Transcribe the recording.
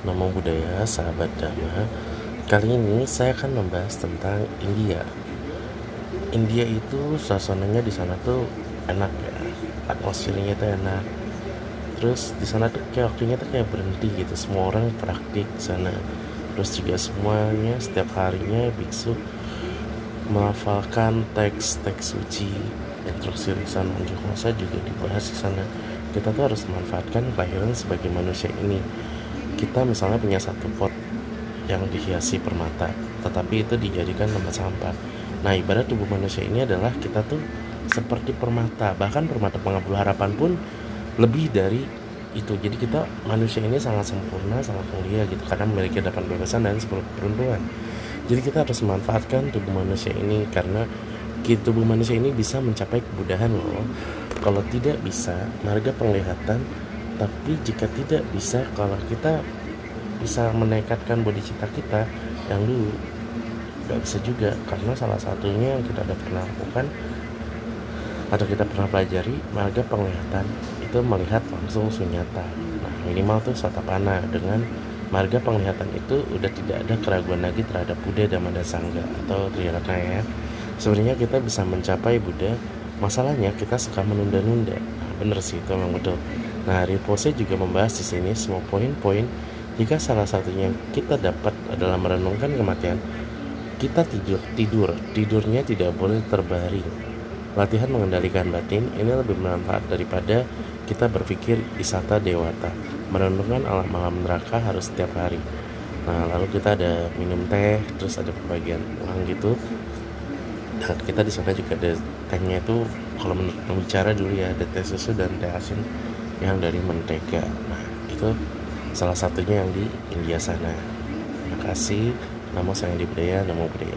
Namo Buddhaya, sahabat Dhamma. Kali ini saya akan membahas tentang India. India itu suasananya di sana tuh enak ya, atmosfernya tuh enak. Terus di sana tuh kayak waktunya tuh kayak berhenti gitu, semua orang praktik sana. Terus juga semuanya setiap harinya biksu melafalkan teks-teks suci instruksi lisan unjuk juga dibahas di sana kita tuh harus memanfaatkan kelahiran sebagai manusia ini kita misalnya punya satu pot yang dihiasi permata tetapi itu dijadikan tempat sampah. Nah ibarat tubuh manusia ini adalah kita tuh seperti permata. Bahkan permata pengabul harapan pun lebih dari itu. Jadi kita manusia ini sangat sempurna sangat mulia gitu karena memiliki delapan bebasan dan sepuluh peruntungan jadi kita harus memanfaatkan tubuh manusia ini karena tubuh manusia ini bisa mencapai kebudahan loh. Kalau tidak bisa marga penglihatan tapi jika tidak bisa kalau kita bisa menekatkan body cita kita yang dulu nggak bisa juga. Karena salah satunya yang kita udah pernah lakukan atau kita pernah pelajari marga penglihatan. Itu melihat langsung sunyata. Nah minimal tuh satapana dengan marga penglihatan itu udah tidak ada keraguan lagi terhadap Buddha dan Sangga atau Triratna ya sebenarnya kita bisa mencapai Buddha masalahnya kita suka menunda-nunda bener sih itu memang betul. Nah Rinpoche juga membahas di sini semua poin-poin. Jika salah satunya kita dapat adalah merenungkan kematian kita tidur tidur. Tidurnya tidak boleh terbaring. Latihan mengendalikan batin ini lebih bermanfaat daripada kita berpikir wisata dewata. Merenungkan alam malam neraka harus setiap hari. Nah lalu kita ada minum teh terus ada pembagian uang gitu dan kita di sana juga ada tehnya itu kalau menurut pembicara dulu ya ada teh susu dan teh asin yang dari mentega. Nah itu salah satunya yang di India sana. Terima kasih. Namo sayang di budaya namo budaya